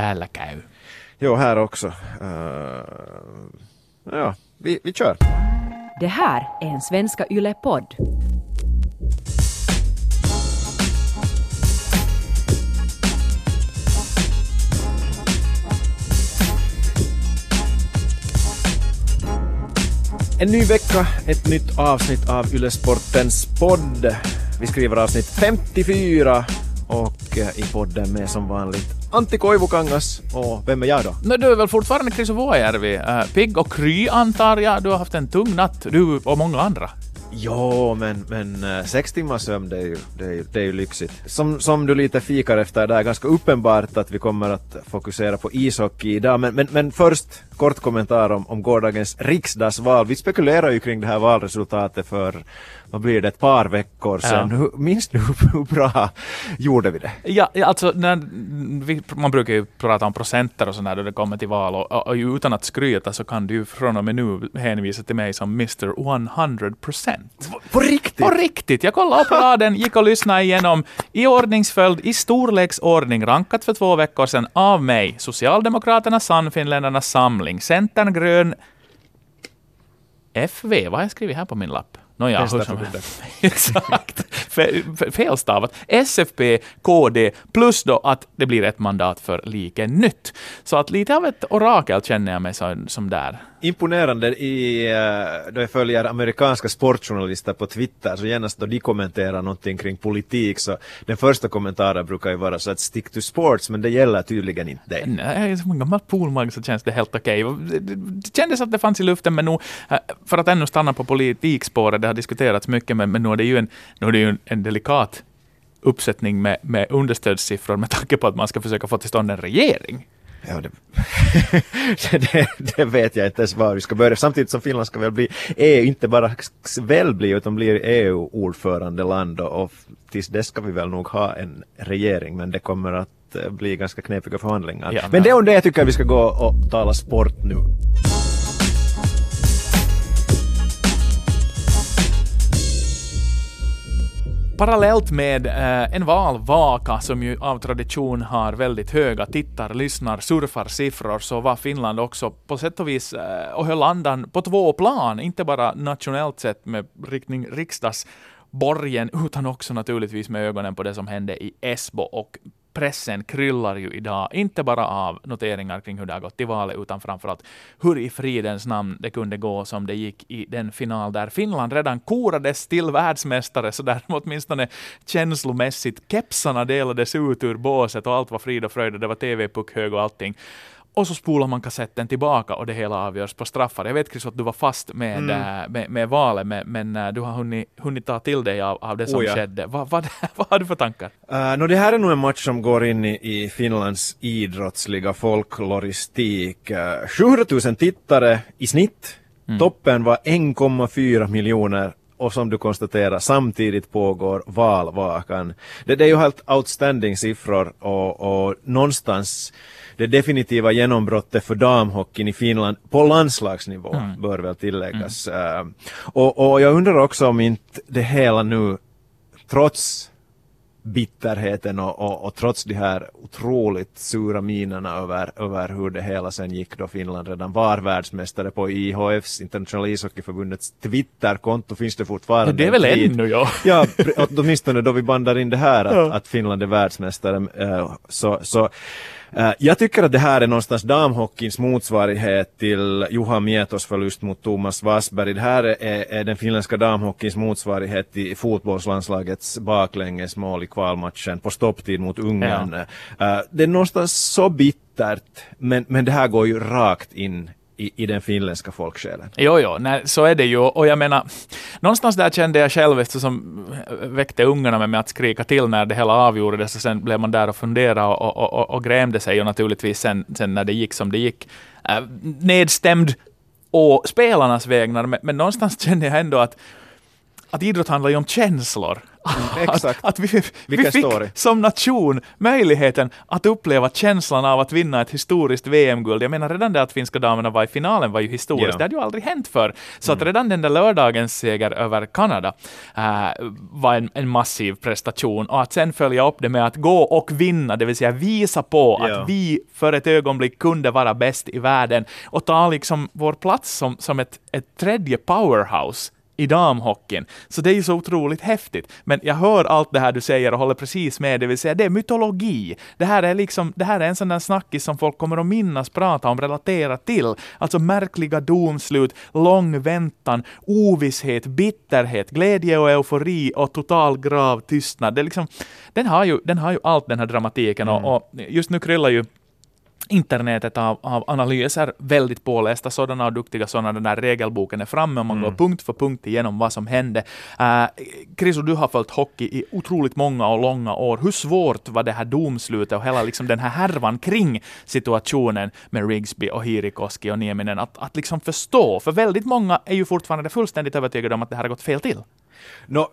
täällä käy. Jo, här också. Uh, ja, vi, vi kör. Det här är en Svenska Yle-podd. En ny vecka, ett nytt avsnitt av Ylesportens podd. Vi skriver avsnitt 54 och eh, i podden med som vanligt Antti Koivukangas och vem är jag då? No, du är väl fortfarande Chris Vuojärvi. Uh, pigg och kry antar jag. Du har haft en tung natt, du och många andra. Jo, men, men uh, sex timmars sömn det är, ju, det, är, det är ju lyxigt. Som, som du lite fikar efter där, ganska uppenbart att vi kommer att fokusera på ishockey idag. Men, men, men först kort kommentar om, om gårdagens riksdagsval. Vi spekulerar ju kring det här valresultatet för vad blir det, ett par veckor sedan. Ja. Hur, minns du hur bra gjorde vi det? Ja, alltså när vi, man brukar ju prata om procenter och sådär då det kommer till val och, och, och, utan att skryta så kan du ju från och med nu hänvisa till mig som Mr 100 procent. På riktigt? På riktigt! Jag kollade på raden, gick och lyssnade igenom i ordningsföljd, i storleksordning, rankat för två veckor sedan av mig, Socialdemokraterna, Sannfinländarnas samling, Centern, Grön, FV, vad har jag skrivit här på min lapp? Nåja, hur som helst. Exakt. Felstavat. SFP, KD, plus då att det blir ett mandat för Like Nytt. Så att lite av ett orakel känner jag mig som, som där imponerande i, eh, då jag följer amerikanska sportjournalister på Twitter så genast då de kommenterar någonting kring politik så den första kommentaren brukar ju vara så att stick to sports men det gäller tydligen inte dig. Nej, som en gammal poolmag så känns det helt okej. Okay. Det kändes att det fanns i luften men nu, eh, för att ännu stanna på politikspåret, har diskuterats mycket men, men nu är det ju en, nu är det ju en, en delikat uppsättning med, med understödssiffror med tanke på att man ska försöka få till stånd en regering. Ja, det, det, det, vet jag inte ens var vi ska börja. Samtidigt som Finland ska väl bli EU, inte bara väl bli, utan blir EU-ordförandeland och, och tills dess ska vi väl nog ha en regering, men det kommer att eh, bli ganska knepiga förhandlingar. Ja, men, men det är om det jag tycker vi ska gå och tala sport nu. Parallellt med eh, en valvaka som ju av tradition har väldigt höga tittar, lyssnar, surfar siffror så var Finland också på sätt och vis eh, och höll andan på två plan, inte bara nationellt sett med riktning riksdagsborgen utan också naturligtvis med ögonen på det som hände i Esbo och pressen kryllar ju idag, inte bara av noteringar kring hur det har gått i valet, utan framförallt hur i fridens namn det kunde gå som det gick i den final där Finland redan korades till världsmästare, så där åtminstone känslomässigt kepsarna delades ut ur båset och allt var frid och fröjd och det var TV-puckhög och allting. Och så spolar man kassetten tillbaka och det hela avgörs på straffar. Jag vet Chris att du var fast med, mm. Äh, med, med, valet, men, men äh, du har hunnit, hunnit ta till dig av, av det som oh ja. skedde. Va, va, vad har du för tankar? Uh, no, det här är nog en match som går in i, i Finlands idrottsliga folkloristik. Uh, 700 000 tittare i snitt. Mm. Toppen var 1,4 miljoner och som du konstaterar samtidigt pågår valvakan. Det, det är ju helt outstanding siffror och, och någonstans det definitiva genombrottet för damhockeyn i Finland på landslagsnivå mm. bör väl tilläggas. Mm. Uh, och, och jag undrar också om inte det hela nu, trots bitterheten och, och, och, trots de här otroligt sura minerna över, över hur det hela sen gick då Finland redan var världsmästare på IHFs, Internationella ishockeyförbundets Twitterkonto finns det fortfarande. Det är väl ännu ja. Ja, åtminstone då vi bandar in det här att, ja. att Finland är världsmästare. Uh, så, så jag tycker att det här är någonstans damhockeyns motsvarighet till Juha Mietos förlust mot Thomas Wassberg. Det här är, är den finländska damhockeyns motsvarighet till fotbollslandslagets baklängesmål i kvalmatchen på stopptid mot Ungern. Ja. Uh, det är någonstans så bittert, men, men det här går ju rakt in i, i den finländska folksjälen. Jo, jo, nej, så är det ju. Och jag menar, någonstans där kände jag själv, eftersom eh, väckte ungarna med mig att skrika till när det hela avgjordes, och sen blev man där och funderade och, och, och, och grämde sig, och naturligtvis sen, sen när det gick som det gick, äh, nedstämd å spelarnas vägnar, men, men någonstans kände jag ändå att att idrott handlar ju om känslor. exakt. Att, att vi, vi fick story. som nation möjligheten att uppleva känslan av att vinna ett historiskt VM-guld. Jag menar redan det att finska damerna var i finalen var ju historiskt. Mm. det hade ju aldrig hänt förr. Så att redan den där lördagens seger över Kanada äh, var en, en massiv prestation och att sen följa upp det med att gå och vinna, det vill säga visa på Ja. att vi för ett ögonblick kunde vara bäst i världen och ta liksom vår plats som, som ett, ett tredje powerhouse i damhockeyn. Så det är ju så otroligt häftigt. Men jag hör allt det här du säger och håller precis med, det vill säga det är mytologi. Det här är liksom, det här är en sån där snackis som folk kommer att minnas, prata om, relatera till. Alltså märkliga domslut, lång väntan, ovisshet, bitterhet, glädje och eufori och total grav tystnad. Det är liksom, den, har ju, den har ju allt den här dramatiken och, och just nu kryllar ju internetet av, av analyser, väldigt pålästa sådana och duktiga sådana. Den där regelboken är framme och man går punkt för punkt igenom vad som hände. Uh, Kriso, du har följt hockey i otroligt många och långa år. Hur svårt var det här domslutet och hela liksom den här härvan kring situationen med Rigsby och Hirikoski och Nieminen att, att liksom förstå? För väldigt många är ju fortfarande fullständigt övertygade om att det här har gått fel till. Nå,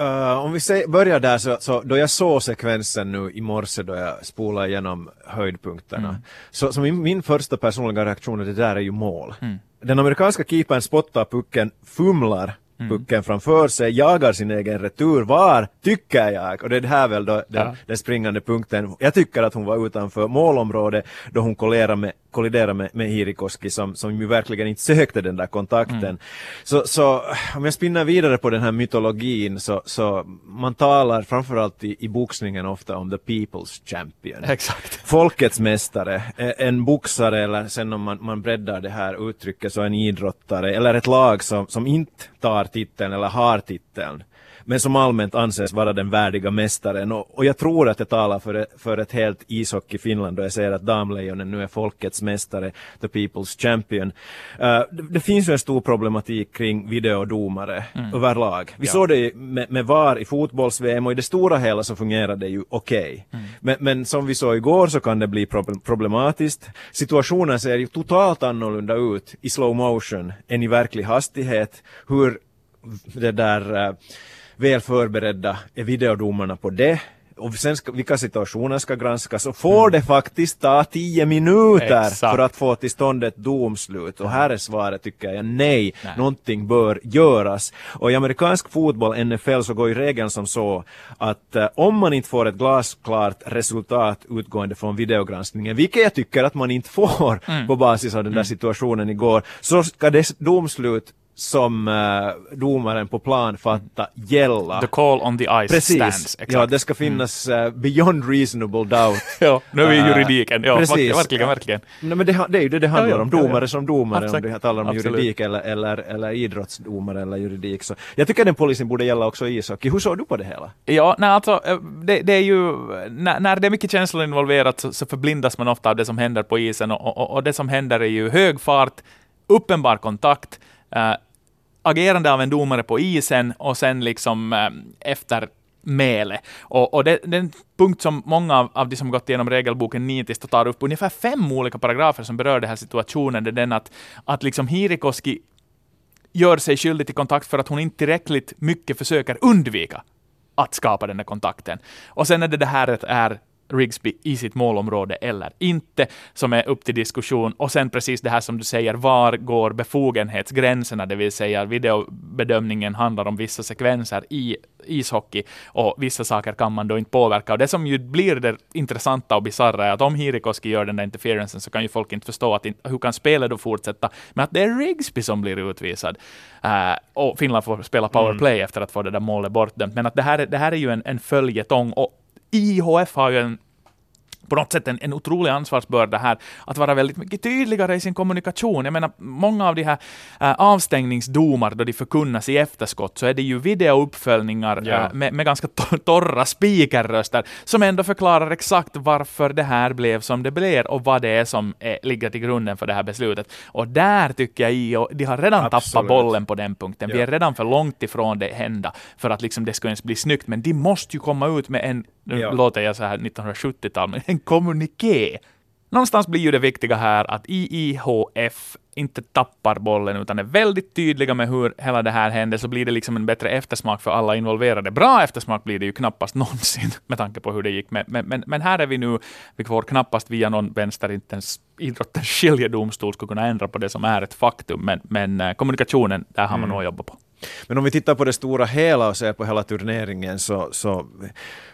eh, om vi säger, börjar där så, så då jag såg sekvensen nu i morse då jag spolade igenom höjdpunkterna. Så, så min, min första personliga reaktion är det där är ju mål. Den amerikanska keepern spottar pucken, fumlar pucken framför sig, jagar sin egen retur. Var, tycker jag, och det är det här väl då den, Ja. den springande punkten. Jag tycker att hon var utanför målområdet då hon kolliderade med, kolliderade med, med Hirikoski som, som ju verkligen inte sökte den där kontakten. Så, så om jag spinner vidare på den här mytologin så, så man talar framförallt i, i boxningen ofta om the people's champion. Exakt. Folkets mästare, eh, en boxare eller sen om man, man breddar det här uttrycket så en idrottare eller ett lag som, som inte tar titeln eller har titeln men som allmänt anses vara den värdiga mästaren. Och, och jag tror att jag talar för, för ett helt ishockey Finland då jag säger att damlejonen nu är folkets mästare, the people's champion. Eh, det, det finns ju en stor problematik kring videodomare överlag. Vi såg det med, med VAR i fotbolls-VM och i det stora hela så fungerar det ju okej. Men, men som vi såg igår så kan det bli prob- problematiskt. Situationen ser ju totalt annorlunda ut i slow motion än i verklig hastighet. Hur det där eh, väl förberedda är videodomarna på det. Och sen ska, vilka situationer ska granskas? Och får det faktiskt ta tio minuter Exakt. för att få till stånd ett domslut? Och här är svaret tycker jag nej, Nej. någonting bör göras. Och i amerikansk fotboll, NFL, så går ju regeln som så att eh, om man inte får ett glasklart resultat utgående från videogranskningen, vilket jag tycker att man inte får Mm. på basis av den där situationen igår, så ska det domslut som eh, domaren på plan fatta gälla. The call on the ice Precis, stands. Exakt. ja det ska finnas eh, beyond reasonable doubt. Ja, nu är vi i Eh, juridiken. Ja, precis. verkligen, verkligen. Nej, men det, det är ju det det handlar Ja, ja, om, domare som domare, Absolut. om det talar om Absolut. juridik eller, eller, eller idrottsdomare eller juridik. Så jag tycker den policyn borde gälla också i ishockey. Hur såg du på det hela? Ja, nej, alltså, det, det är ju, när, när det är mycket känslor involverat så, så förblindas man ofta av det som händer på isen och, och, och det som händer är ju hög fart, uppenbar kontakt, eh, agerande av en domare på isen och sen liksom eh, efter mele. Och, och det, det är en punkt som många av, av de som gått igenom regelboken nitiskt tar upp, ungefär fem olika paragrafer som berör den här situationen, det är den att, att liksom Hirikoski gör sig skyldig till kontakt för att hon inte tillräckligt mycket försöker undvika att skapa den där kontakten. Och sen är det det här att är Rigsby i sitt målområde eller inte, som är upp till diskussion. Och sen precis det här som du säger, var går befogenhetsgränserna, det vill säga videobedömningen handlar om vissa sekvenser i ishockey och vissa saker kan man då inte påverka. Och det som ju blir det intressanta och bisarra är att om Hirikoski gör den där interferencen så kan ju folk inte förstå att hur kan spelet då fortsätta med att det är Rigsby som blir utvisad. Eh, och Finland får spela powerplay efter att få det där målet bortdömt. Men att det här, är- det här är ju en, en följetong och IHF har ju en på något sätt en, en otrolig ansvarsbörda här, att vara väldigt mycket tydligare i sin kommunikation. Jag menar, många av de här äh, avstängningsdomar, då de förkunnas i efterskott, så är det ju videouppföljningar Ja. äh, med, med ganska to- torra speakerröster, som ändå förklarar exakt varför det här blev som det blev och vad det är som är, ligger till grunden för det här beslutet. Och där tycker jag i, och de har redan tappat Absolut. bollen på den punkten. Vi Ja. är redan för långt ifrån det hända för att liksom det ska ens bli snyggt, men de måste ju komma ut med en, nu Ja. låter jag så här 1970-tal, men en kommuniké någonstans blir ju det viktiga här att IIHF inte tappar bollen utan är väldigt tydliga med hur hela det här händer, så blir det liksom en bättre eftersmak för alla involverade. Bra eftersmak blir det ju knappast någonsin med tanke på hur det gick. Men, men, men här är vi nu, vi får knappast via någon vänster, inte ens idrottens skiljedomstol skulle kunna ändra på det som är ett faktum. Men, men eh, kommunikationen, där har man mm. nog jobbat på. Men om vi tittar på det stora hela och ser på hela turneringen så, så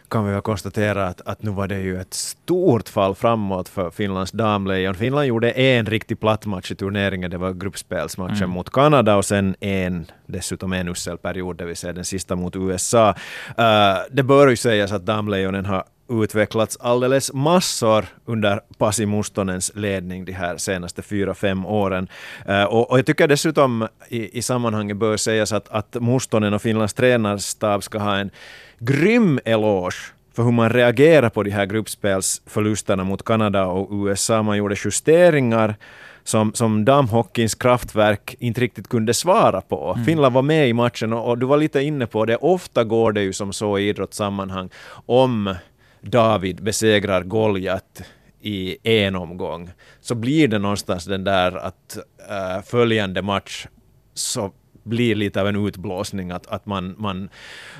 kan vi väl konstatera att, att nu var det ju ett stort fall framåt för Finlands damlejon. Finland gjorde en riktig platt match i turneringen, det var gruppspelsmatchen mm. mot Kanada och sen en, dessutom en usel period, det vill säga den sista mot USA. Uh, det bör ju sägas att damlejonen har utvecklats alldeles massor under Pasi Mustonens ledning de här senaste fyra, fem åren. Uh, och, och, jag tycker dessutom i, i sammanhanget bör sägas att, att Mustonen och Finlands tränarstab ska ha en grym eloge för hur man reagerar på de här gruppspelsförlusterna mot Kanada och USA. Man gjorde justeringar som, som damhockeyns kraftverk inte riktigt kunde svara på. Mm. Finland var med i matchen och, och, du var lite inne på det. Ofta går det ju som så i idrottssammanhang om David besegrar Goliat i en omgång, så blir det någonstans den där att äh, följande match så blir lite av en utblåsning, att, att man, man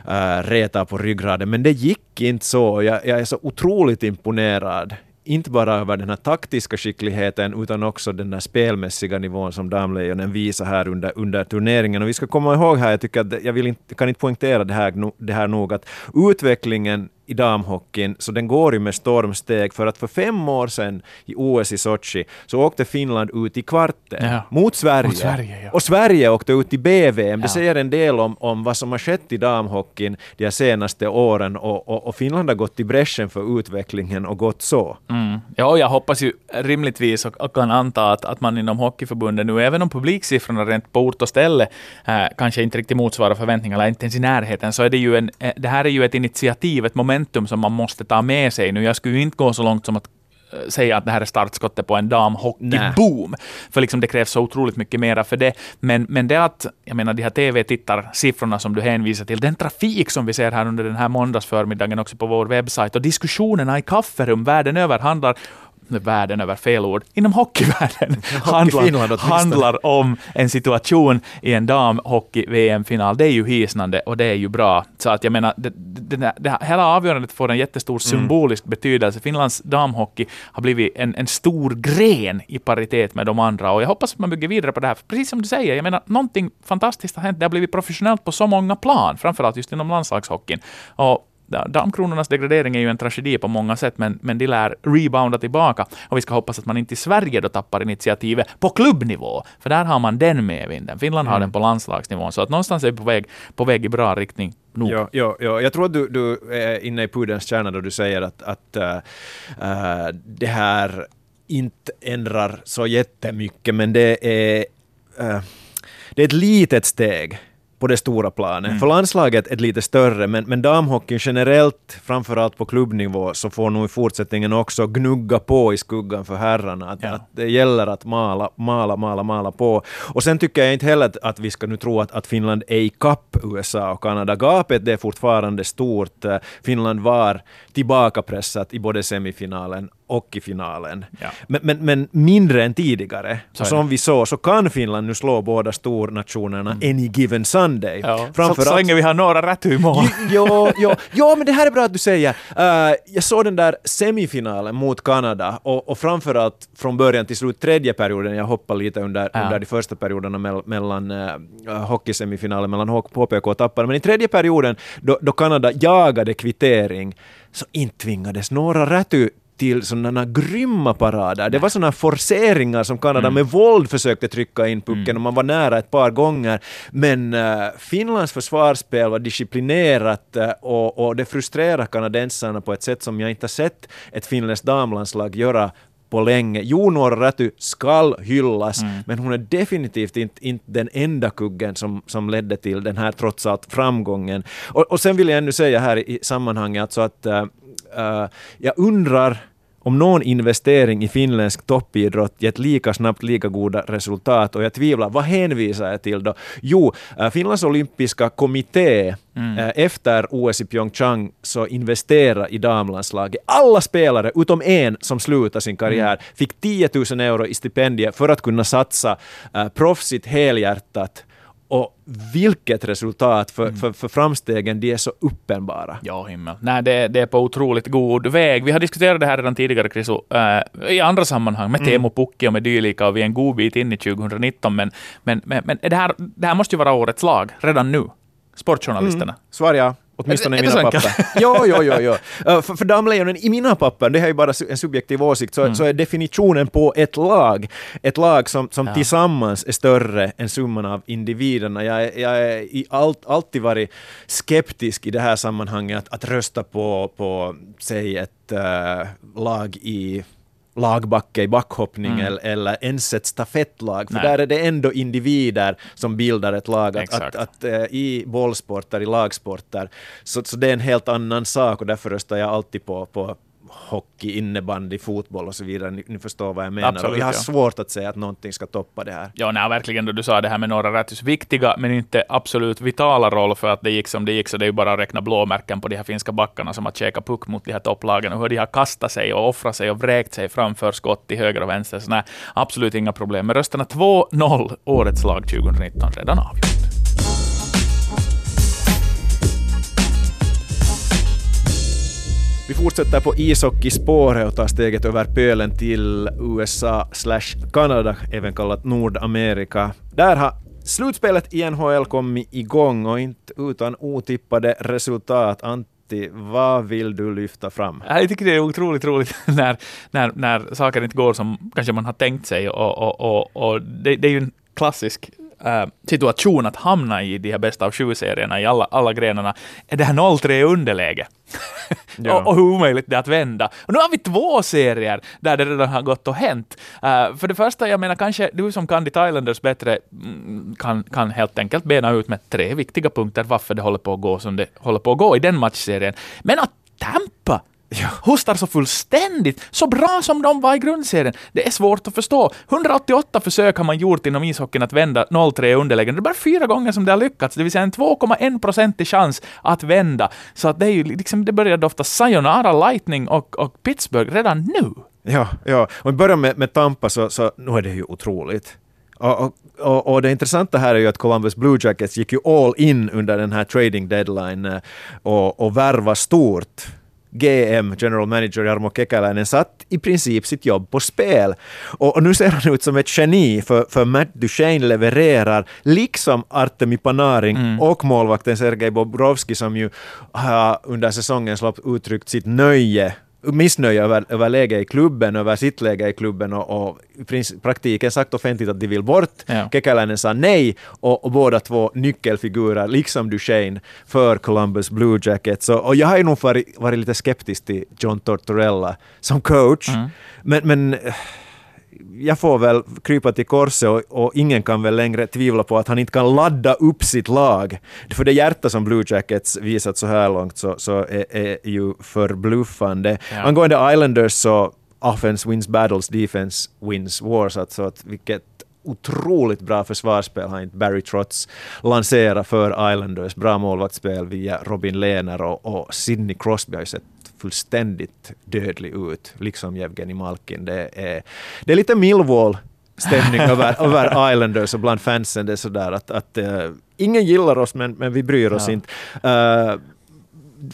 äh, retar på ryggraden. Men det gick inte så. Jag, jag är så otroligt imponerad inte bara över den här taktiska skickligheten utan också den där spelmässiga nivån som Damlejonen visar här under, under turneringen. Och vi ska komma ihåg här, jag tycker att jag vill inte, kan inte poängtera det här, det här nog, att utvecklingen i damhockeyn, så den går ju med stormsteg för att för fem år sedan i OS i Sochi så åkte Finland ut i kvarten ja. mot Sverige. Mot Sverige ja. Och Sverige åkte ut i BVM. Det säger en del om, om vad som har skett i damhockeyn de senaste åren och, och, och, Finland har gått i bräschen för utvecklingen och gått så. Mm. Ja, jag hoppas ju rimligtvis och, och kan anta att, att man inom Hockeyförbundet nu, även om publiksiffrorna rent på ort och ställe äh, kanske inte riktigt motsvarar förväntningarna, inte ens i närheten, så är det ju en, äh, det här är ju ett initiativ, ett moment momentum som man måste ta med sig nu. Jag skulle ju inte gå så långt som att eh, säga att det här är startskottet på en damhockeyboom. För liksom det krävs så otroligt mycket mera för det. Men, men det att, jag menar de här TV-tittarsiffrorna som du hänvisar till, den trafik som vi ser här under den här måndagsförmiddagen också på vår webbsajt och diskussionerna i kafferum världen över handlar världen över fel ord, inom hockeyvärlden handlar, handlar om en situation i en damhockey-VM-final. Det är ju hisnande och det är ju bra. Så att jag menar, det, det, det, det hela avgörandet får en jättestor mm. symbolisk mm. betydelse. Finlands damhockey har blivit en, en stor gren i paritet med de andra och jag hoppas att man bygger vidare på det här. Precis som du säger, jag menar, någonting fantastiskt har hänt. Det har blivit professionellt på så många plan, framförallt just inom landslagshockeyn. Och Damkronornas degradering är ju en tragedi på många sätt, men, men de lär rebounda tillbaka. Och vi ska hoppas att man inte i Sverige då tappar initiativet på klubbnivå, för där har man den medvinden. Finland mm. har den på landslagsnivå, så att någonstans är vi på väg, på väg i bra riktning. Nog. Ja, ja, ja, jag tror att du, du är inne i pudelns kärna då du säger att, att uh, det här inte ändrar så jättemycket, men det är, uh, det är ett litet steg på det stora planet. Mm. För landslaget är lite större, men, men damhockeyn generellt, framförallt på klubbnivå, så får nog i fortsättningen också gnugga på i skuggan för herrarna. Att, ja. att det gäller att mala, mala, mala, mala på. Och sen tycker jag inte heller att vi ska nu tro att, att Finland är i kapp USA och Kanada. Gapet det är fortfarande stort. Finland var tillbakapressat i både semifinalen och i finalen. Ja. Men, men, men, mindre än tidigare. Så som vi såg så kan Finland nu slå båda stornationerna mm. any given Sunday. Ja. Framför så, så länge vi har några rätt mål. ja, ja, ja, men det här är bra att du säger. Uh, jag såg den där semifinalen mot Kanada och, och framförallt från början till slut tredje perioden, jag hoppade lite under, ja. under de första perioderna mell, mellan uh, hockeysemifinalen mellan HPK och Tappara, men i tredje perioden då, då Kanada jagade kvittering så inte tvingades några rätt till sådana grymma parader. Det var sådana forceringar som Kanada mm. med våld försökte trycka in pucken mm. och man var nära ett par gånger. Men uh, Finlands försvarsspel var disciplinerat uh, och, och det frustrerar kanadensarna på ett sätt som jag inte har sett ett finländskt damlandslag göra på länge. Jo, Noora Räty skall hyllas, mm. men hon är definitivt inte, inte den enda kuggen som, som ledde till den här trots allt framgången. Och, och sen vill jag ännu säga här i sammanhanget alltså att uh, uh, jag undrar om någon investering i finländsk toppidrott gett lika snabbt lika goda resultat och jag tvivlar. Vad hänvisar jag till då? Jo, eh, Finlands olympiska kommitté Mm. Eh, efter OS i Pyeongchang så investera i damlandslaget. Alla spelare, utom en som slutade sin karriär, mm. fick 10 000 euro i stipendier för att kunna satsa uh, proffsigt helhjärtat och vilket resultat för, mm. för, för framstegen, de är så uppenbara. Ja, himmel. Nej, det, det är på otroligt god väg. Vi har diskuterat det här redan tidigare, Chris, äh, i andra sammanhang, med mm. Teemu Pukki och med dylika, och vi är en god bit in i 2019, men, men, men, men det, här, det här måste ju vara årets lag redan nu. Sportjournalisterna. Mm. Svar ja. Åtminstone i mina papper. jo, jo. jo. Uh, för, för Damlejonen, i mina papper, det här är ju bara en subjektiv åsikt, så, mm. så är definitionen på ett lag ett lag som, som ja. tillsammans är större än summan av individerna. Jag, jag är i allt, alltid varit skeptisk i det här sammanhanget att, att rösta på, på säg ett uh, lag i lagbacke i backhoppning mm. eller, ens ett stafettlag, för Nej. där är det ändå individer som bildar ett lag. Att, att, att, äh, I bollsporter, i lagsporter, så, så det är en helt annan sak och därför röstar jag alltid på, på hockey, innebandy, fotboll och så vidare. Ni, ni förstår vad jag menar. Absolut, jag har ja. svårt att säga att någonting ska toppa det här. Ja, nej, verkligen. Då du sa det här med några rätt viktiga, men inte absolut vitala roll för att det gick som det gick, så det är ju bara att räkna blåmärken på de här finska backarna som att käka puck mot de här topplagen och hur de har kastat sig och offrat sig och vräkt sig framför skott till höger och vänster. Så nej, absolut inga problem. Men rösterna 2-0, årets lag 2019, redan avgjort. Vi fortsätter på ishockeyspåret och tar steget över pölen till USA slash Kanada, även kallat Nordamerika. Där har slutspelet i NHL kommit igång och inte utan otippade resultat. Antti, vad vill du lyfta fram? Jag tycker det är otroligt roligt när, när, när saker inte går som kanske man har tänkt sig och, och, och, och det, det är ju en klassisk äh, situation att hamna i de här bästa av sju-serierna i alla, alla grenarna, är det här 0-3 underläge. ja. och, och hur omöjligt det är att vända. Och nu har vi två serier där det redan har gått och hänt. Uh, för det första, jag menar kanske du som kan ditt Islanders bättre mm, kan, kan helt enkelt bena ut med tre viktiga punkter varför det håller på att gå som det håller på att gå i den matchserien. Men att Tampa Ja. Hostar så fullständigt, så bra som de var i grundserien. Det är svårt att förstå. 188 försök har man gjort inom ishockeyn att vända 0-3 underlägen. Det är bara fyra gånger som det har lyckats, det vill säga en 2,1 procentig chans att vända. Så att det, är ju liksom, det börjar dofta sayonara Lightning och, och Pittsburgh redan nu. Ja, ja. Om vi börjar med, med Tampa så, så nu är det ju otroligt. Och, och, och, och, det intressanta här är ju att Columbus Blue Jackets gick ju all in under den här trading deadline eh, och, och värva stort. GM, General Manager Jarmo Kekäläinen, satt i princip sitt jobb på spel. Och, och, nu ser han ut som ett geni, för, för Matt Duchene levererar, liksom Artemi Panarin mm. och målvakten Sergej Bobrovski som ju har under säsongens lopp uttryckt sitt nöje missnöje över, över läget i klubben, över sitt läge i klubben och, och i praktiken sagt offentligt att de vill bort. Ja. Kekäläinen sa nej och, och, båda två nyckelfigurer, liksom Duchene, för Columbus Blue Jackets. Och, och jag har ju nog varit, varit lite skeptisk till John Tortorella som coach, mm. men, men jag får väl krypa till korset och, och, ingen kan väl längre tvivla på att han inte kan ladda upp sitt lag. För det hjärta som Blue Jackets visat så här långt så, så är, är ju förbluffande. Ja. Angående Islanders så offense wins battles, defense wins wars. Alltså att vilket otroligt bra försvarsspel har inte Barry Trotz lanserat för Islanders. Bra målvaktsspel via Robin Lehner och, och Sidney Crosby har ju sett fullständigt dödlig ut, liksom Jevgenij Malkin. Det är, det är lite Millwall stämning över, över Islanders och bland fansen. Det är sådär att, att uh, ingen gillar oss men, men vi bryr oss ja. inte. Uh,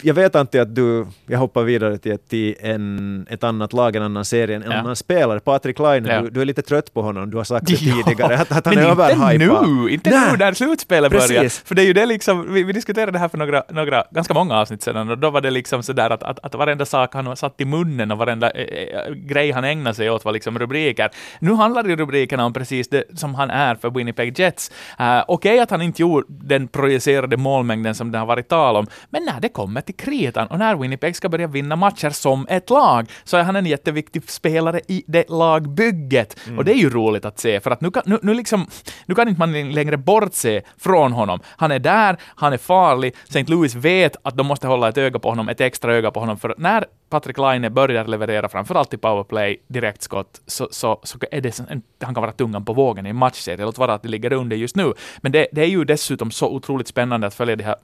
jag vet inte att du, jag hoppar vidare till, till en, ett annat lag, en annan serie, en ja. annan spelare. Patrik Laine, ja. du, du, är lite trött på honom, du har sagt det ja. tidigare, att, att han Men är överhypad. nu, inte Nä. nu när slutspelet börjar. För det är ju det liksom, vi, vi, diskuterade det här för några, några, ganska många avsnitt sedan, och då var det liksom sådär att, att, att varenda sak han satt i munnen och varenda äh, grej han ägnar sig åt var liksom rubriker. Nu handlar ju rubrikerna om precis det som han är för Winnipeg Jets. Uh, Okej okay, att han inte gjorde den projicerade målmängden som det har varit tal om, men när det kommer kommer till kritan och när Winnipeg ska börja vinna matcher som ett lag så är han en jätteviktig spelare i det lagbygget. Mm. Och det är ju roligt att se för att nu kan, nu, nu, liksom, nu kan inte man längre bortse från honom. Han är där, han är farlig. St. Louis vet att de måste hålla ett öga på honom, ett extra öga på honom, för när Patrik Laine börjar leverera framförallt i powerplay, direktskott, så, så, så är det, han kan vara tungan på vågen i en matchserie. Låt vara att det ligger under just nu. Men det, det är ju dessutom så otroligt spännande att följa de här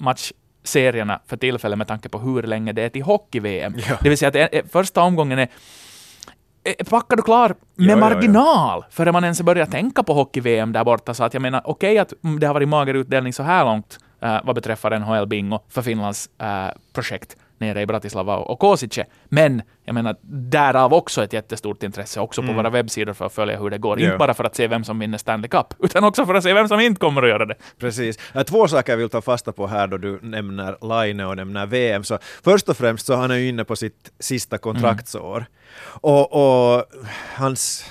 matchserierna för tillfället med tanke på hur länge det är till hockey-VM. Ja. Det vill säga att första omgången är packad och klar med ja, marginal ja, ja. före man ens börjar tänka på hockey-VM där borta. Så att jag menar, okej okay, att det har varit mager utdelning så här långt uh, vad beträffar NHL-bingo för Finlands uh, projekt nere i Bratislava och Kosice. Men jag menar, därav också ett jättestort intresse också på mm. våra webbsidor för att följa hur det går. Yeah. Inte bara för att se vem som vinner Stanley Cup, utan också för att se vem som inte kommer att göra det. Precis. Två saker jag vill ta fasta på här då du nämner Line och nämner VM. Så först och främst så han är ju inne på sitt sista kontraktsår. Mm. Och, och hans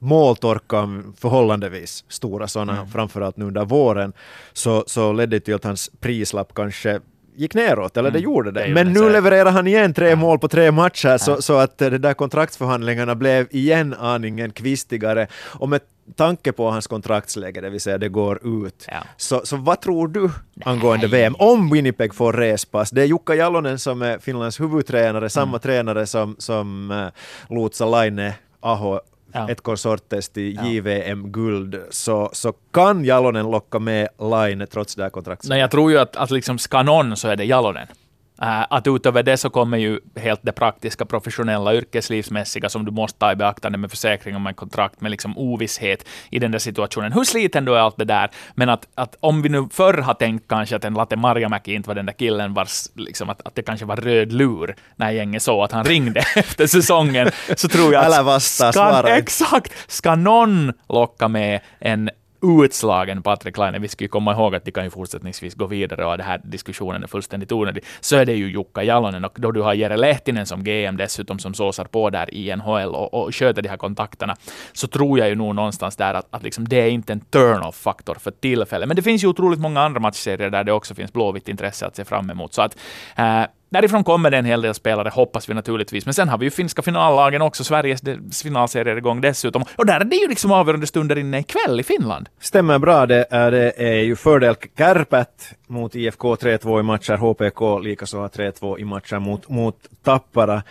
måltorka förhållandevis stora sådana, mm. framförallt nu under våren, så, så ledde till att hans prislapp kanske gick neråt, eller det mm. gjorde det. det Men nu levererar han igen tre mål på tre matcher, så, så att de där kontraktsförhandlingarna blev igen aningen kvistigare. Och med tanke på hans kontraktsläge, det vill säga det går ut. Ja. Så, så vad tror du angående Nej. VM? Om Winnipeg får respass, det är Jukka Jalonen som är Finlands huvudtränare, samma mm. tränare som, som uh, Lutsa Laine Aho ja. ett konsorttest i ja. JVM-guld, så, så kan Jalonen locka med Line trots det här kontraktet? Nej, jag tror ju att, att liksom ska någon så är det Jalonen. Uh, att utöver det så kommer ju helt det praktiska, professionella, yrkeslivsmässiga som du måste ta i beaktande med försäkring med kontrakt, med liksom ovisshet i den där situationen. Hur sliten du är allt det där, men att, att om vi nu förr har tänkt kanske att en Latte Marjamäki inte var den där killen vars, liksom att, att det kanske var röd lur när gänget såg att han ringde efter säsongen, så tror jag att... Eller Vasta ska, Exakt! Ska någon locka med en utslagen Patrik Laine, vi ska ju komma ihåg att de kan ju fortsättningsvis gå vidare och den här diskussionen är fullständigt onödig, så är det ju Jukka Jalonen och då du har Jere Lehtinen som GM dessutom som såsar på där i NHL och, och sköter de här kontakterna, så tror jag ju nog någonstans där att, att liksom det är inte en turn-off-faktor för tillfället. Men det finns ju otroligt många andra matchserier där det också finns blåvitt intresse att se fram emot. Så att äh, Därifrån kommer det en hel del spelare, hoppas vi naturligtvis. Men sen har vi ju finska finallagen också, Sveriges finalserier igång dessutom. Och där är det ju liksom avgörande stunder inne ikväll i Finland. Stämmer bra. Det är, det är ju fördel Kärpät mot IFK 3-2 i matcher, HPK likaså har 3-2 i matcher mot, mot Tappara.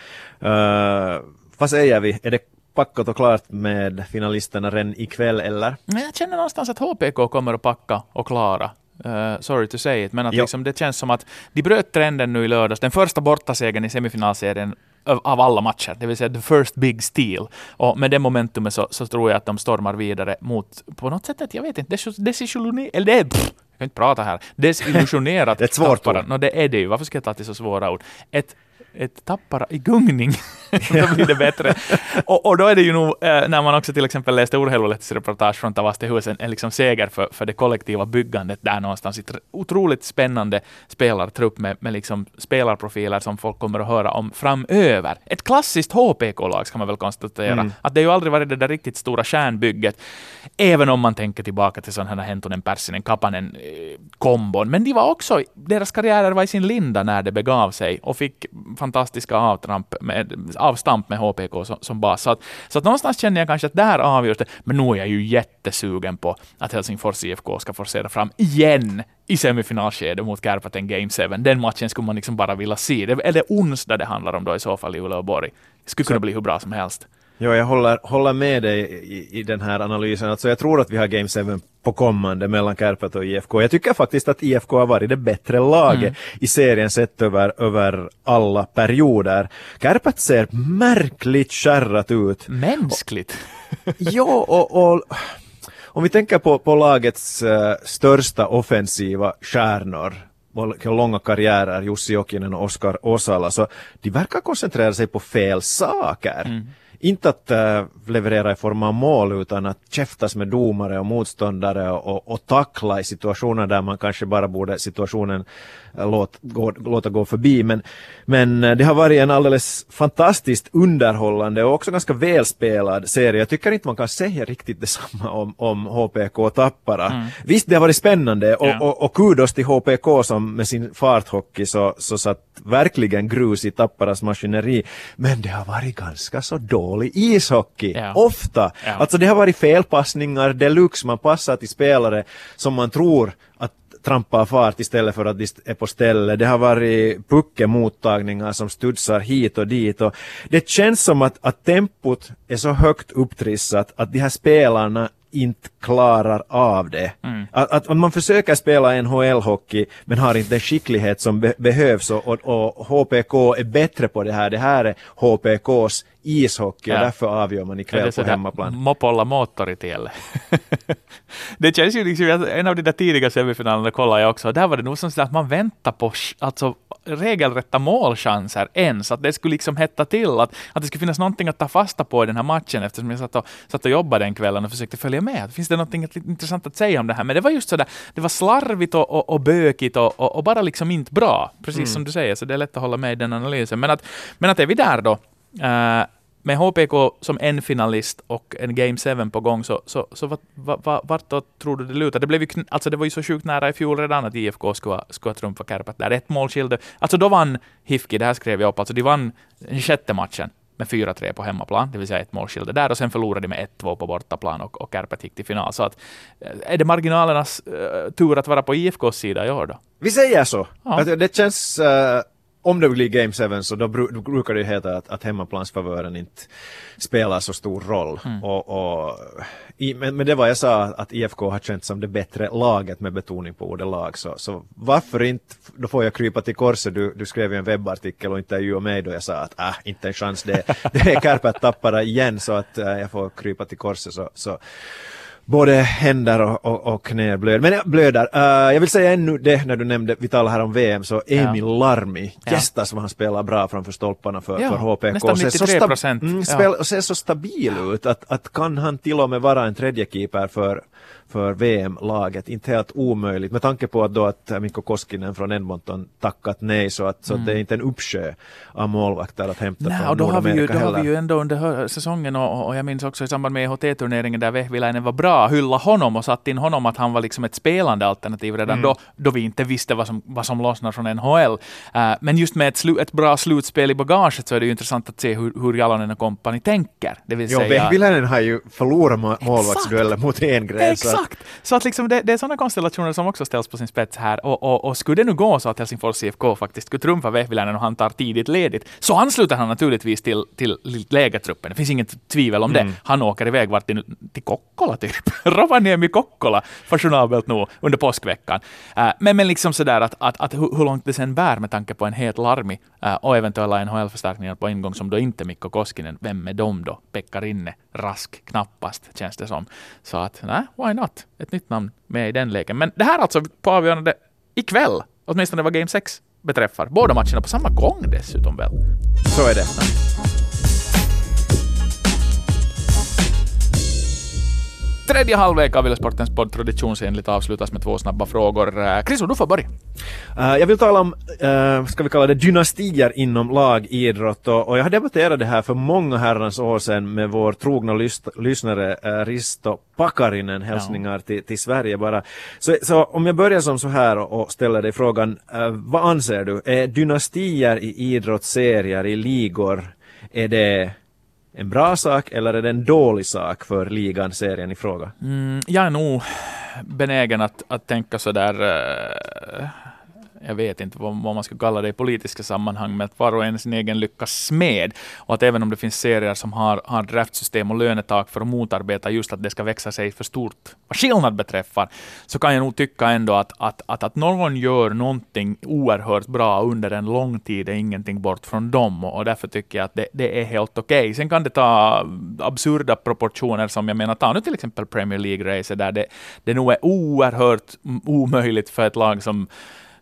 Uh, vad säger vi? Är det packat och klart med finalisterna redan ikväll eller? Jag känner någonstans att HPK kommer att packa och klara. Uh, sorry to say it, men att liksom, det känns som att de bröt trenden nu i lördags. Den första bortasegern i semifinalserien av alla matcher, det vill säga the first big steal. Och med det momentumet så, så tror jag att de stormar vidare mot, på något sätt, jag vet inte, desillusionerat, eller det är, pff, jag kan inte prata här, desillusionerat Det är ett svårt ord. No, det är det ju, varför ska jag ta till så svåra ord? Ett ett tappara i gungning. då blir det bättre. och, och, då är det ju nog, eh, när man också till exempel läste Urheilulehtis reportage från Tavastehusen, en liksom seger för, för det kollektiva byggandet där någonstans. Ett otroligt spännande spelartrupp med, med liksom spelarprofiler som folk kommer att höra om framöver. Ett klassiskt HPK-lag ska man väl konstatera. Mm. Att det ju aldrig varit det där riktigt stora kärnbygget. Även om man tänker tillbaka till sådana här Hentonen, Persinen, Kapanen eh, kombon. Men de var också, deras karriärer var i sin linda när det begav sig och fick fantastiska avtramp med, avstamp med HPK som, som bas. Så att, så att någonstans känner jag kanske att där avgörs det. Men nu är jag ju jättesugen på att Helsingfors IFK ska forcera fram igen i semifinalskedet mot Kärpät Game 7. Den matchen skulle man liksom bara vilja se. Det det onsdag det handlar om då i så fall i Uleåborg. Det skulle kunna bli hur bra som helst. Ja, jag håller, håller med dig i, i den här analysen. Alltså jag tror att vi har Game 7 på kommande mellan Kärpät och IFK. Jag tycker faktiskt att IFK har varit det bättre laget mm. i serien sett över, över alla perioder. Kärpät ser märkligt skärrat ut. Mänskligt? ja, och, och om vi tänker på, på lagets uh, största offensiva stjärnor långa karriärer, Jussi Jokinen och Oskar Osala, så de verkar koncentrera sig på fel saker. Mm inte att eh, leverera i form av mål utan att käftas med domare och motståndare och, och tackla i situationer där man kanske bara borde situationen låt, gå, låta gå förbi. Men, men uh, det har varit en alldeles fantastiskt underhållande och också ganska välspelad serie. Jag tycker inte man kan säga riktigt detsamma om, om HPK Tappara. Mm. Visst, det har varit spännande och, ja. och, och kudos till HPK som med sin farthockey så, så satt verkligen grus i Tapparas maskineri. Men det har varit ganska så dålig ishockey. Ja. Ofta. Ja. Alltså det har varit felpassningar deluxe. Man passar till spelare som man tror att trampar fart istället för att de är på stället. Det har varit puckemottagningar som studsar hit och dit och det känns som att, att tempot är så högt upptrissat att de här spelarna inte klarar av det. Mm. Att, att, man försöker spela NHL-hockey men har inte den skicklighet som be behövs och, och, och, HPK är bättre på det här. Det här är HPKs ishockey ja. och därför avgör man ikväll på hemmaplan. Mopolla motor i det känns ju liksom, en av de där tidiga semifinalerna kollade jag också, där var det nog som att man väntar på alltså, regelrätta målchanser ens, att det skulle liksom hetta till, att, att det skulle finnas någonting att ta fasta på i den här matchen eftersom jag satt och, satt och jobbade den kvällen och försökte följa med. Finns det någonting intressant att säga om det här? Men det var just sådär, det var slarvigt och, och, och bökigt och, och, och, bara liksom inte bra, precis mm. som du säger, så det är lätt att hålla med i den analysen. Men att, men att är vi där då, uh, med HPK som en finalist och en Game 7 på gång, så, så, så vart, vart, vart tror du det lutar? Det, blev ju, alltså det var ju så sjukt nära i fjol redan att IFK skulle, skulle trumfa Kärpät där. Ett mål skilde. Alltså då vann HIFKI, det här skrev jag upp, alltså de vann den sjätte matchen med 4-3 på hemmaplan, det vill säga ett mål skilde där, och sen förlorade de med 1-2 på bortaplan och, och Kärpät gick till final. Så att, eh, är det marginalernas uh, tur att vara på IFKs sida i år då? Vi säger så. Ja. Det känns uh om det blir Game 7 så då, bru då brukar det heta att, att hemmaplansfavören inte spelar så stor roll. Mm. Och, och i, men, men det var jag sa att IFK har känt som det bättre laget med betoning på ordet lag. Så, så varför inte, då får jag krypa till korset. Du, du skrev ju en webbartikel och intervjuade mig då jag sa att äh, inte en chans. Det, det är Kärpät tappare igen så att äh, jag får krypa till korset. Så, så både händer och, och, och knä blöder. Men jag blöder. Uh, jag vill säga ännu det när du nämnde, vi talade här om VM, så Emil ja. Larmi, gästas vad han spelar bra framför stolparna för, ja, för HPK. Nästan 93 procent. Mm, ja. och ser så stabil ut att, att kan han till och med vara en tredje keeper för för VM-laget. Inte helt omöjligt med tanke på att då att Mikko Koskinen från Edmonton tackat nej så att, så mm. det är inte en uppsjö av målvakter att hämta nej, från och då har vi ju, Då heller. har vi ju ändå under säsongen och, och jag minns också i samband med EHT-turneringen där Vehviläinen var bra, hylla honom och satt in honom att han var liksom ett spelande alternativ redan mm. då, då vi inte visste vad som, vad som lossnar från NHL. Uh, men just med ett, slu, ett bra slutspel i bagaget så är det ju intressant att se hur, hur Jalonen och kompani tänker. Det vill jo, säga... Vehviläinen har ju förlorat målvaktsdueller mot Engren. Exakt! Så att liksom det, det är sådana konstellationer som också ställs på sin spets här. Och, och, och skulle det nu gå så att Helsingfors IFK faktiskt skulle trumfa Vehviläinen och han tar tidigt ledigt, så ansluter han naturligtvis till, till lägertruppen. Det finns inget tvivel om mm. det. Han åker iväg vart till, till Kokkola typ. Rovaniemi Kokkola, fashionabelt nog, under påskveckan. Uh, men, men liksom sådär att, att, att hur, hur långt det sen bär med tanke på en het larmi uh, och eventuella NHL-förstärkningar på en gång som då inte Mikko Koskinen. Vem är de då? Pekka Rinne, Rask, knappast känns det som. Så att, nej, why not? Ett nytt namn med i den leken. Men det här alltså på avgörande ikväll, åtminstone vad Game 6 beträffar. Båda matcherna på samma gång dessutom väl? Så är det. Tredje halvlek av Sportens podd traditionsenligt avslutas med två snabba frågor. Eh, Chris, du får börja. Uh, jag vill tala om, uh, ska vi kalla det dynastier inom lagidrott och, och jag har debatterat det här för många herrans år sedan med vår trogna lys lyssnare uh, Risto Pakarinen. Hälsningar ja. till, till Sverige bara. Så, så om jag börjar som så här och, och ställer dig frågan, vad anser du? Är dynastier i idrottsserier, i ligor, är det en bra sak eller är det en dålig sak för ligan, serien i fråga? Mm, jag är nog benägen att, att tänka sådär uh, jag vet inte vad, vad man ska kalla det i politiska sammanhang, men att var och en sin egen lyckas smed. Och att även om det finns serier som har, har draftsystem och lönetak för att motarbeta just att det ska växa sig för stort, vad skillnad beträffar, så kan jag nog tycka ändå att, att, att, att någon gör någonting oerhört bra under en lång tid är ingenting bort från dem. Och därför tycker jag att det, det är helt okej. Okay. Sen kan det ta absurda proportioner som jag menar, ta nu till exempel Premier League-racer där det, det nog är oerhört omöjligt för ett lag som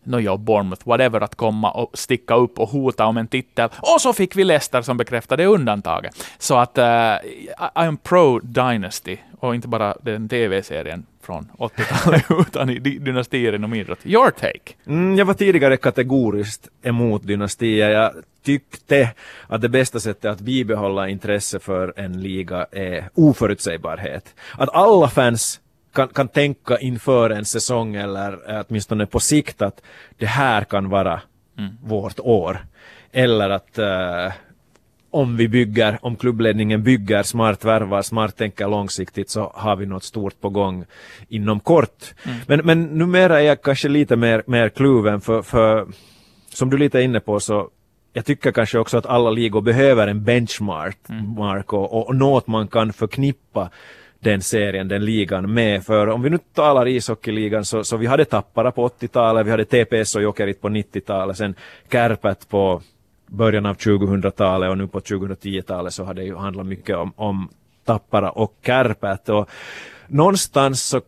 nåja, Bournemouth, whatever, att komma och sticka upp och hota om en titel. Och så fick vi Leicester som bekräftade undantaget. Så att uh, I am pro Dynasty, och inte bara den tv-serien från 80-talet, utan i dynastier inom idrott. Your take? Mm, jag var tidigare kategoriskt emot dynastier. Jag tyckte att det bästa sättet att bibehålla intresse för en liga är oförutsägbarhet. Att alla fans kan, kan tänka inför en säsong eller åtminstone på sikt att det här kan vara mm. vårt år. Eller att uh, om vi bygger, om klubbledningen bygger smart, värvar smart, tänker långsiktigt så har vi något stort på gång inom kort. Mm. Men, men numera är jag kanske lite mer, mer kluven för, för som du lite är inne på så jag tycker kanske också att alla ligor behöver en benchmark mm. och, och något man kan förknippa den serien, den ligan med. För om vi nu talar ishockeyligan så, så vi hade Tappara på 80-talet, vi hade TPS och Jokerit på 90-talet, sen Kärpät på början av 2000-talet och nu på 2010-talet så har det ju handlat mycket om, om Tappara och Kärpät. Och någonstans så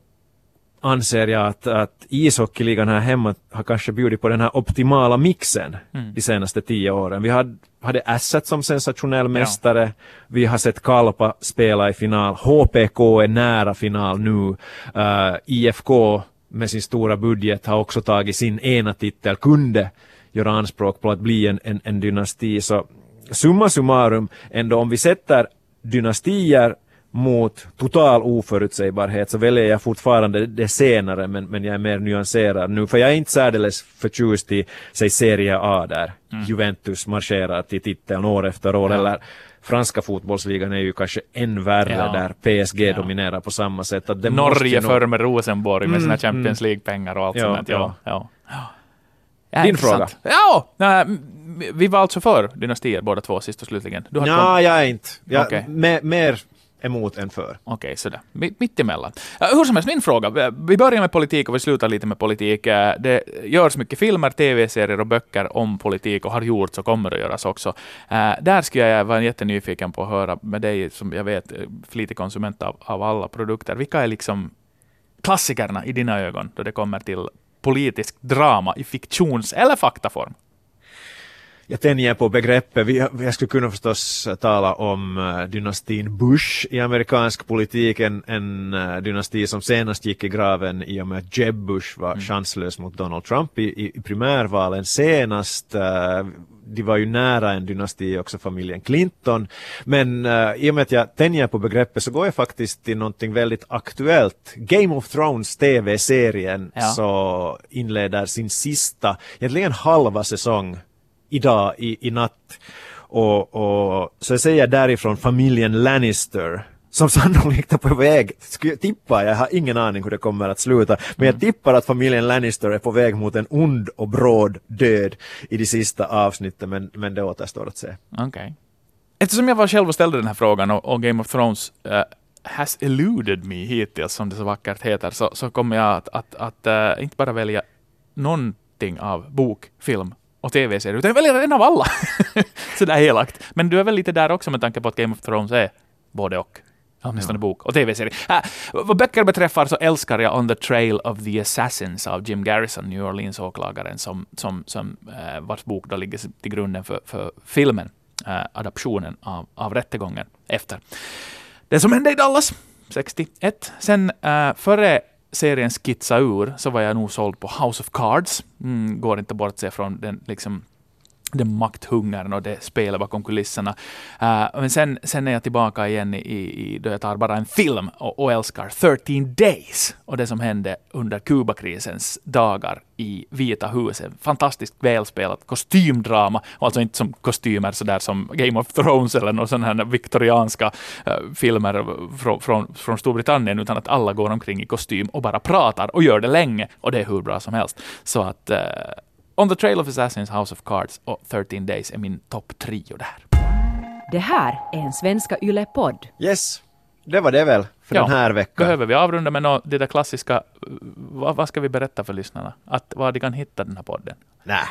anser jag att, att ishockeyligan här hemma har kanske bjudit på den här optimala mixen mm. de senaste tio åren. Vi hade, hade Asset som sensationell mästare, ja. vi har sett Kalpa spela i final, HPK är nära final nu, uh, IFK med sin stora budget har också tagit sin ena titel, kunde göra anspråk på att bli en, en, en dynasti. Så summa summarum, ändå om vi sätter dynastier mot total oförutsägbarhet så väljer jag fortfarande det senare men, men jag är mer nyanserad nu för jag är inte särdeles förtjust i säg Serie A där mm. Juventus marscherar till titeln år efter år ja. eller franska fotbollsligan är ju kanske än värre ja. där PSG ja. dominerar på samma sätt. Att Norge nog... för med Rosenborg med sina mm, Champions mm. League-pengar och allt ja, sånt. Ja. Ja. Ja, Din fråga? Ja, nej, vi var alltså för dynastier båda två sist och slutligen. Du har ja, jag är inte. Jag, okay. mer emot än för. Okej, okay, sådär. Mittemellan. Uh, hur som helst, min fråga. Äh, vi börjar med politik och vi slutar lite med politik. Uh, det görs mycket filmer, tv-serier och böcker om politik och har gjorts och kommer att göras också. Uh, där skulle jag vara jättenyfiken på att höra med dig, som jag vet flitig konsument av, av alla produkter. Vilka är liksom klassikerna i dina ögon då det kommer till politisk drama i fiktions eller faktaform? Jag tänjer på begreppet. jag skulle kunna förstås tala om uh, dynastin Bush i amerikansk politik, en, en uh, dynasti som senast gick i graven i och med att Jeb Bush var mm. chanslös mot Donald Trump i, i primärvalen senast. Uh, de var ju nära en dynasti också, familjen Clinton. Men uh, i och med att jag tänjer på begreppet så går jag faktiskt till någonting väldigt aktuellt. Game of Thrones TV-serien ja. så inleder sin sista, egentligen halva säsong idag i, i natt. Och, och så jag säger därifrån familjen Lannister som sannolikt är på väg, tippa, jag har ingen aning hur det kommer att sluta, men jag mm. tippar att familjen Lannister är på väg mot en ond och bråd död i de sista avsnitten, men, men det återstår att se. Okej. Okay. Eftersom jag var själv och ställde den här frågan och, och Game of Thrones uh, has eluded me hittills, som det så vackert heter, så, så kommer jag att, att, att uh, inte bara välja någonting av bok, film och tv-serier, utan jag väljer en av alla. Sådär elakt. Men du är väl lite där också med tanke på att Game of Thrones är både och. Åtminstone ja. bok och tv-serie. Äh, vad böcker beträffar så älskar jag On the Trail of the Assassins av Jim Garrison, New Orleans-åklagaren, som, som, som, äh, vars bok då ligger till grunden för, för filmen, äh, adaptionen av, av rättegången efter det som hände i Dallas 61. Sen äh, före serien skitsa ur så var jag nog såld på House of Cards. Mm, går inte bort sig från den liksom den makthungern och det spelet bakom kulisserna. Uh, men sen, sen är jag tillbaka igen i, i då jag tar bara en film och, och älskar 13 Days och det som hände under Kubakrisens dagar i Vita huset. Fantastiskt välspelat kostymdrama, alltså inte som kostymer sådär som Game of Thrones eller några sådana här viktorianska uh, filmer från, från, från Storbritannien, utan att alla går omkring i kostym och bara pratar och gör det länge och det är hur bra som helst. Så att uh, On the Trail of Assassins, House of Cards och 13 Days är min topp trio där. Det här är en Svenska Yle-podd. Yes, det var det väl för ja, den här veckan. Behöver vi avrunda med något, det där klassiska, vad, vad ska vi berätta för lyssnarna? Att var de kan hitta den här podden? Nej,